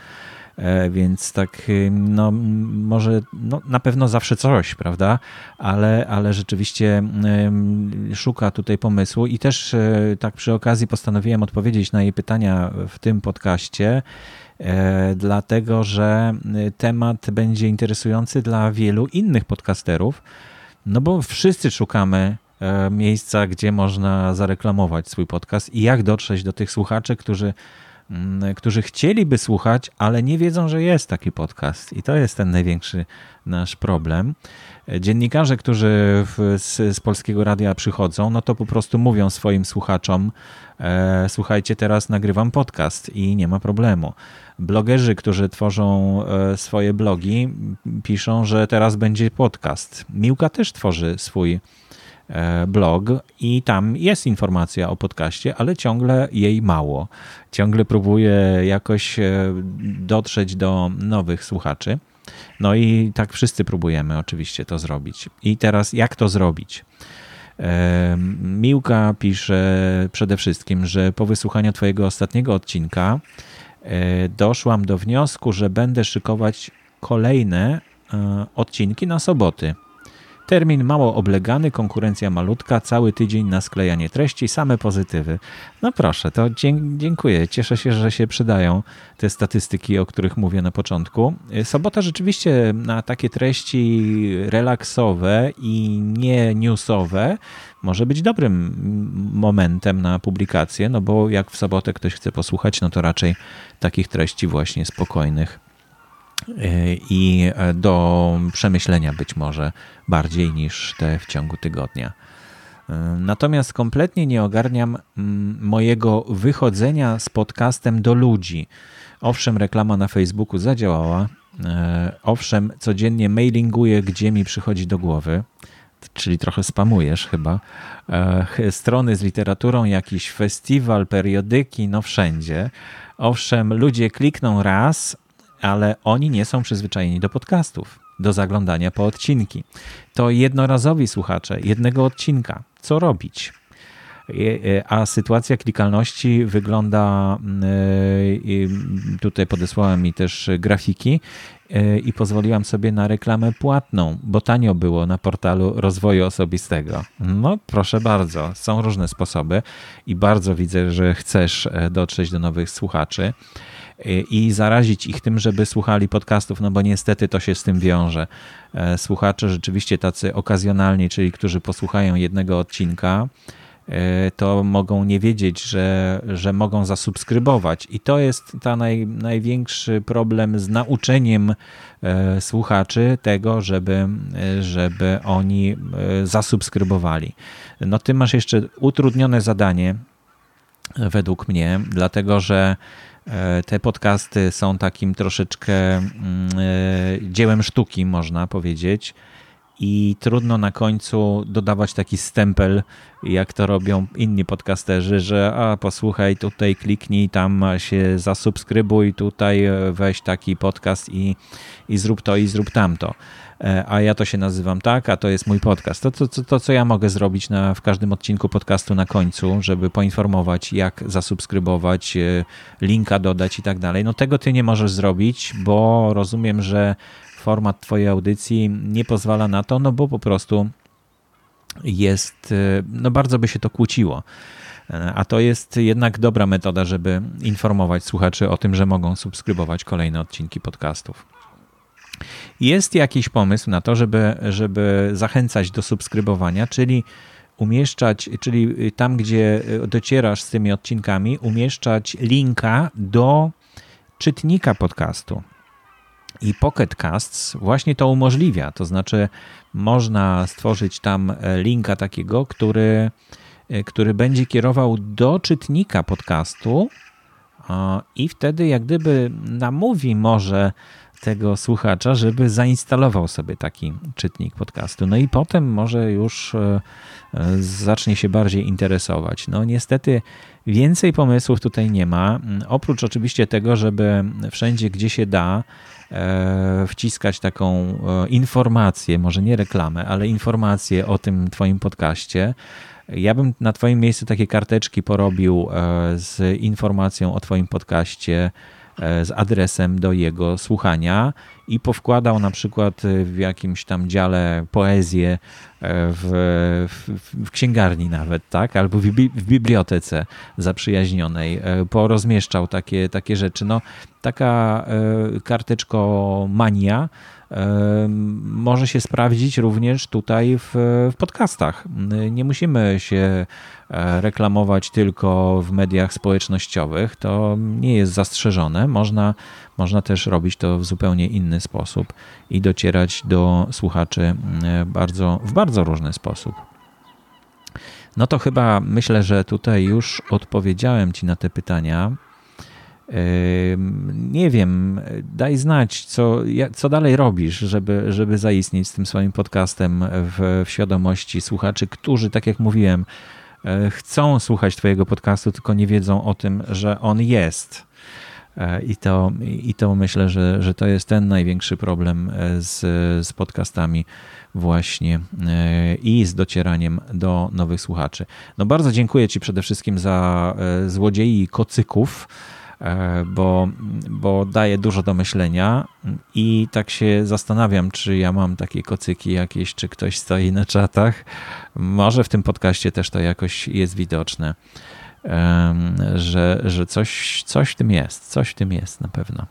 Speaker 1: więc tak, y, no może no, na pewno zawsze coś, prawda? Ale, ale rzeczywiście szuka tutaj pomysłu i też e, tak przy okazji postanowiłem odpowiedzieć na jej pytania w tym podcaście, e, dlatego że temat będzie interesujący dla wielu innych podcasterów, no bo wszyscy szukamy miejsca, gdzie można zareklamować swój podcast i jak dotrzeć do tych słuchaczy, którzy którzy chcieliby słuchać, ale nie wiedzą, że jest taki podcast. I to jest ten największy nasz problem. Dziennikarze, którzy w, z, z, polskiego radia przychodzą, no to po prostu mówią swoim słuchaczom: e, Słuchajcie, teraz nagrywam podcast i nie ma problemu. Blogerzy, którzy tworzą e, swoje blogi, piszą, że teraz będzie podcast. Miłka też tworzy swój E, blog i tam jest informacja o podcaście, ale ciągle jej mało. Ciągle próbuje jakoś e, dotrzeć do nowych słuchaczy. No i tak wszyscy próbujemy oczywiście to zrobić. I teraz jak to zrobić? E, Miłka pisze przede wszystkim, że po wysłuchaniu Twojego ostatniego odcinka doszłam do wniosku, że będę szykować kolejne odcinki na soboty. Termin mało oblegany, konkurencja malutka, cały tydzień na sklejanie treści, same pozytywy. No proszę, to dziękuję. Cieszę się, że się przydają te statystyki, o których mówię na początku. Sobota rzeczywiście na takie treści relaksowe i nie newsowe może być dobrym momentem na publikację, no bo jak w sobotę ktoś chce posłuchać, no to raczej takich treści właśnie spokojnych i do przemyślenia być może bardziej niż te w ciągu tygodnia. Natomiast kompletnie nie ogarniam mm, mojego wychodzenia z podcastem do ludzi. Owszem, reklama na Facebooku zadziałała. E, owszem, codziennie mailinguję, gdzie mi przychodzi do głowy, czyli trochę spamujesz chyba. E, strony z literaturą, jakiś festiwal, periodyki, no wszędzie. Owszem, ludzie klikną raz, ale oni nie są przyzwyczajeni do podcastów, do zaglądania po odcinki. To jednorazowi słuchacze jednego odcinka. Co robić? E, a sytuacja klikalności wygląda, e, tutaj podesłałem mi też grafiki e, i pozwoliłam sobie na reklamę płatną, bo tanio było na portalu rozwoju osobistego. No proszę bardzo, są różne sposoby i bardzo widzę, że chcesz dotrzeć do nowych słuchaczy. I zarazić ich tym, żeby słuchali podcastów, no bo niestety to się z tym wiąże. Słuchacze rzeczywiście tacy okazjonalni, czyli którzy posłuchają jednego odcinka, E, to mogą nie wiedzieć, że, że mogą zasubskrybować. I to jest ta naj, największy problem z nauczeniem e, słuchaczy tego, żeby, e, żeby oni zasubskrybowali. No ty masz jeszcze utrudnione zadanie według mnie, dlatego że te podcasty są takim troszeczkę mm, dziełem sztuki, można powiedzieć i trudno na końcu dodawać taki stempel, jak to robią inni podcasterzy, że a posłuchaj, tutaj kliknij, tam się zasubskrybuj, tutaj weź taki podcast i, i zrób to i zrób tamto. E, a ja to się nazywam tak, a to jest mój podcast. To, to, to, to co ja mogę zrobić na, w każdym odcinku podcastu na końcu, żeby poinformować, jak zasubskrybować, e, linka dodać i tak dalej. No tego ty nie możesz zrobić, bo rozumiem, że format Twojej audycji nie pozwala na to, no bo po prostu jest, e, no bardzo by się to kłóciło. A to jest jednak dobra metoda, żeby informować słuchaczy o tym, że mogą subskrybować kolejne odcinki podcastów. Jest jakiś pomysł na to, żeby, żeby zachęcać do subskrybowania, czyli umieszczać, czyli tam, gdzie docierasz z tymi odcinkami, umieszczać linka do czytnika podcastu. I Pocket Casts właśnie to umożliwia. To znaczy, można stworzyć tam e, linka takiego, który, e, który będzie kierował do czytnika podcastu, i wtedy, jak gdyby namówi może tego słuchacza, żeby zainstalował sobie taki czytnik podcastu. No i potem może już e, zacznie się bardziej interesować. No niestety więcej pomysłów tutaj nie ma. Oprócz oczywiście tego, żeby wszędzie, gdzie się da, E, wciskać taką e, informację, może nie reklamę, ale informację o tym Twoim podcaście. Ja bym na Twoim miejscu takie karteczki porobił z informacją o Twoim podcaście z adresem do jego słuchania i powkładał na przykład w jakimś tam dziale poezję w, w, w księgarni nawet, tak? Albo w, w bibliotece zaprzyjaźnionej. Porozmieszczał takie, takie rzeczy. No, taka e, karteczko mania e, może się sprawdzić również tutaj w, w podcastach. Nie musimy się e, reklamować tylko w mediach społecznościowych. To nie jest zastrzeżone. Można, można też robić to w zupełnie inny sposób i docierać do słuchaczy bardzo, w bardzo różny sposób. No to chyba myślę, że tutaj już odpowiedziałem Ci na te pytania. Nie wiem, daj znać, co, co dalej robisz, żeby, żeby zaistnieć z tym swoim podcastem w, w świadomości słuchaczy, którzy, tak jak mówiłem, e, chcą słuchać Twojego podcastu, tylko nie wiedzą o tym, że on jest. E, I to, i to myślę, że, że to jest ten największy problem e, z, z podcastami właśnie i z docieraniem do nowych słuchaczy. No bardzo dziękuję Ci przede wszystkim za złodziei i kocyków. E, bo, bo daje dużo do myślenia i tak się zastanawiam, czy ja mam takie kocyki jakieś, czy ktoś stoi na czatach. Może w tym podcaście też to jakoś jest widoczne, że, że coś, coś w tym jest, coś w tym jest na pewno.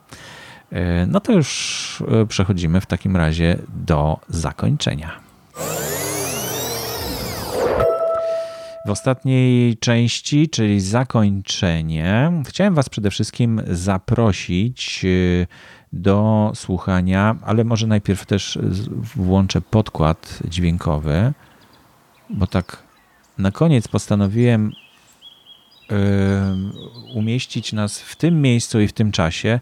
Speaker 1: E, no to już e, przechodzimy w takim razie do zakończenia. W ostatniej części, czyli zakończenie, chciałem Was przede wszystkim zaprosić y, do słuchania, ale może najpierw też włączę podkład dźwiękowy, bo tak na koniec postanowiłem y, umieścić nas w tym miejscu i w tym czasie,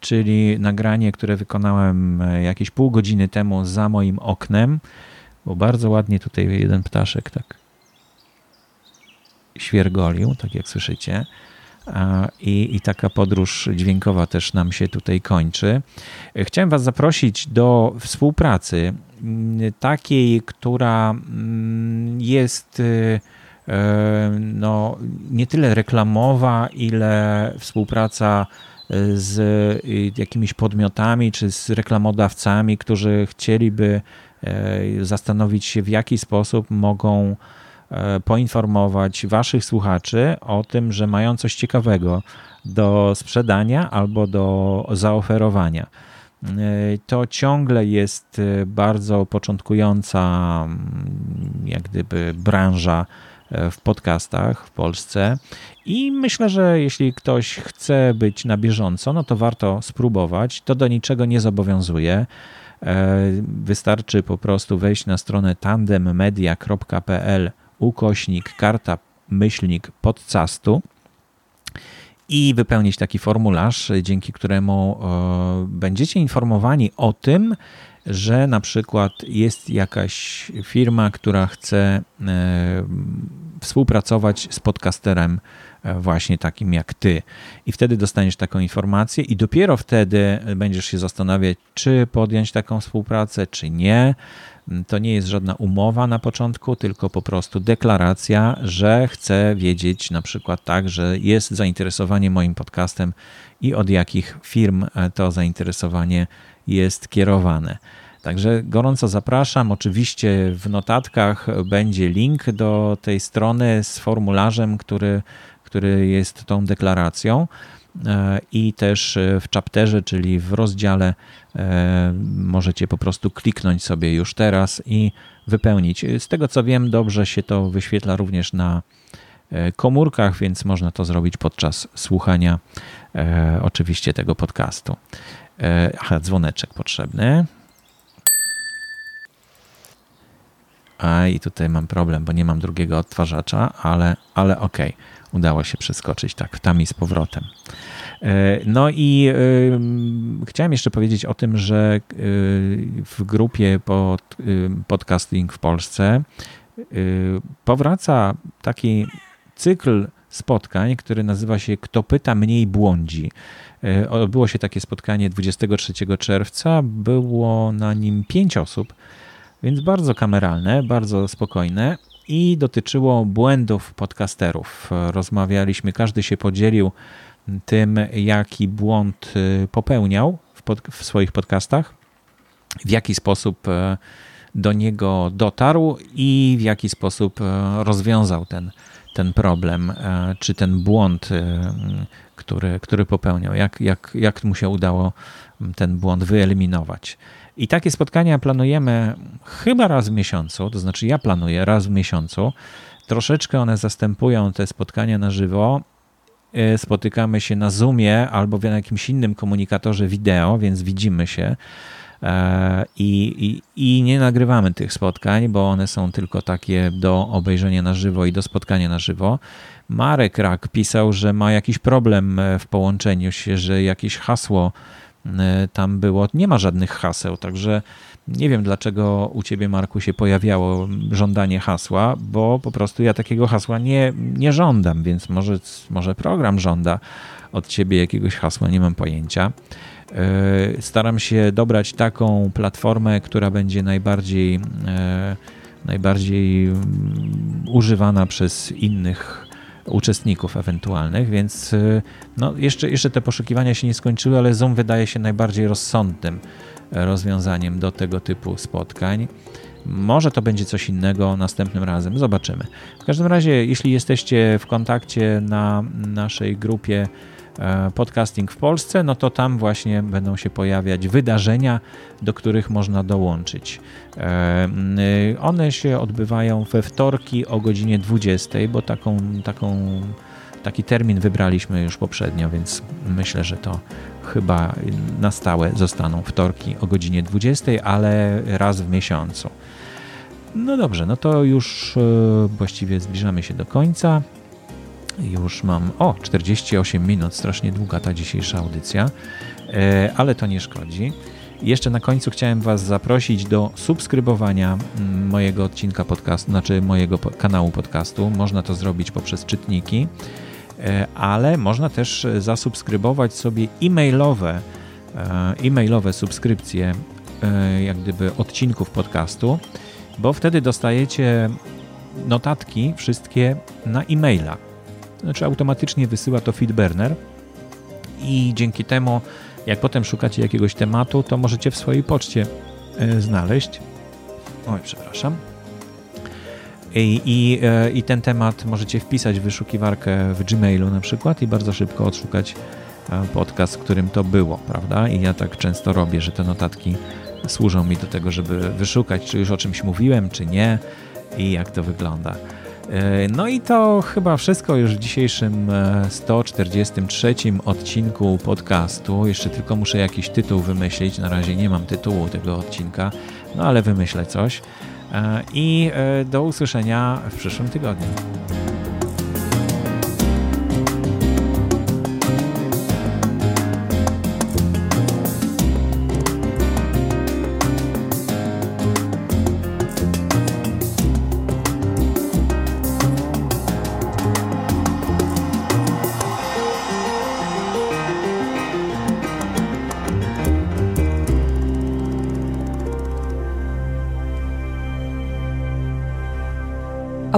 Speaker 1: czyli nagranie, które wykonałem e, jakieś pół godziny temu za moim oknem, bo bardzo ładnie tutaj jeden ptaszek tak świergolił, tak jak słyszycie. I, I, taka podróż dźwiękowa też nam się tutaj kończy. Chciałem Was zaprosić do współpracy, mm, takiej, która mm, jest y, e, no, nie tyle reklamowa, ile współpraca y, z y, jakimiś podmiotami czy z reklamodawcami, którzy chcieliby e, zastanowić się, w jaki sposób mogą poinformować Waszych słuchaczy o tym, że mają coś ciekawego do sprzedania albo do zaoferowania. To ciągle jest bardzo początkująca, jak gdyby, branża w podcastach w Polsce. I myślę, że jeśli ktoś chce być na bieżąco, no to warto spróbować. To do niczego nie zobowiązuje. E, wystarczy po prostu wejść na stronę tandemmedia.pl ukośnik karta myślnik podcastu i wypełnić taki formularz, dzięki któremu e, będziecie informowani o tym, że na przykład jest jakaś firma, która chce e, współpracować z podcasterem e, właśnie takim jak ty. I wtedy dostaniesz taką informację i dopiero wtedy będziesz się zastanawiać, czy podjąć taką współpracę, czy nie. To nie jest żadna umowa na początku, tylko po prostu deklaracja, że chcę wiedzieć na przykład tak, że jest zainteresowanie moim podcastem i od jakich firm to zainteresowanie jest kierowane. Także gorąco zapraszam. Oczywiście w notatkach będzie link do tej strony z formularzem, który, który jest tą deklaracją. E, I też w chapterze, czyli w rozdziale, e, możecie po prostu kliknąć sobie już teraz i wypełnić. Z tego co wiem, dobrze się to wyświetla również na e, komórkach, więc można to zrobić podczas słuchania oczywiście tego podcastu. Aha, dzwoneczek potrzebny. A i tutaj mam problem, bo nie mam drugiego odtwarzacza, ale, ale okej, okay. Udało się przeskoczyć tak tam i z powrotem. E, no i chciałem jeszcze powiedzieć o tym, że y, w grupie pod, podcasting w Polsce powraca taki cykl spotkań, który nazywa się Kto pyta, mniej błądzi. Odbyło się takie spotkanie 23 czerwca. Było na nim pięć osób więc bardzo kameralne, bardzo spokojne i dotyczyło błędów podcasterów. Rozmawialiśmy, każdy się podzielił tym, jaki błąd y, popełniał w, pod, w swoich podcastach, w jaki sposób e, do niego dotarł i w jaki sposób e, rozwiązał ten, ten problem, e, czy ten błąd, który, który popełniał, jak, jak, jak mu się udało ten błąd wyeliminować. I takie spotkania planujemy chyba raz w miesiącu, to znaczy ja planuję raz w miesiącu. Troszeczkę one zastępują te spotkania na żywo. E, spotykamy się na Zoomie albo w jakimś innym komunikatorze wideo, więc widzimy się. E, I, i, I, nie nagrywamy tych spotkań, bo one są tylko takie do obejrzenia na żywo i do spotkania na żywo. Marek Rak pisał, że ma jakiś problem w połączeniu się, że jakieś hasło E, tam było, nie ma żadnych haseł, także nie wiem dlaczego u ciebie, Marku, się pojawiało żądanie hasła, bo po prostu ja takiego hasła nie, nie żądam, więc może, może program żąda od ciebie jakiegoś hasła, nie mam pojęcia. E, staram się dobrać taką platformę, która będzie najbardziej, e, najbardziej mm, używana przez innych uczestników ewentualnych, więc y, no, jeszcze, jeszcze te poszukiwania się nie skończyły, ale Zoom wydaje się najbardziej rozsądnym e, rozwiązaniem do tego typu spotkań. Może to będzie coś innego następnym razem, zobaczymy. W każdym razie, jeśli jesteście w kontakcie na naszej grupie podcasting w Polsce, no to tam właśnie będą się pojawiać wydarzenia, do których można dołączyć. E, one się odbywają we wtorki o godzinie 20, bo taką, taką, taki termin wybraliśmy już poprzednio, więc myślę, że to chyba na stałe zostaną wtorki o godzinie 20, ale raz w miesiącu. No dobrze, no to już e, właściwie zbliżamy się do końca. Już mam, o, 48 minut, strasznie długa ta dzisiejsza audycja, e, ale to nie szkodzi. Jeszcze na końcu chciałem Was zaprosić do subskrybowania mm, mojego odcinka podcastu, znaczy mojego kanału podcastu. Można to zrobić poprzez czytniki, e, ale można też zasubskrybować sobie e-mailowe, e, e-mailowe subskrypcje jak gdyby odcinków podcastu, bo wtedy dostajecie notatki wszystkie na e-maila znaczy automatycznie wysyła to Feedburner i dzięki temu, jak potem szukacie jakiegoś tematu, to możecie w swojej poczcie e, znaleźć. Oj, przepraszam. I, i, e, I ten temat możecie wpisać w wyszukiwarkę w Gmailu na przykład i bardzo szybko odszukać e, podcast, którym to było, prawda? I ja tak często robię, że te notatki służą mi do tego, żeby wyszukać, czy już o czymś mówiłem, czy nie i jak to wygląda. E, no i to chyba wszystko już w dzisiejszym 143 odcinku podcastu. Jeszcze tylko muszę jakiś tytuł wymyślić. Na razie nie mam tytułu tego odcinka, no ale wymyślę coś. E, I e, do usłyszenia w przyszłym tygodniu.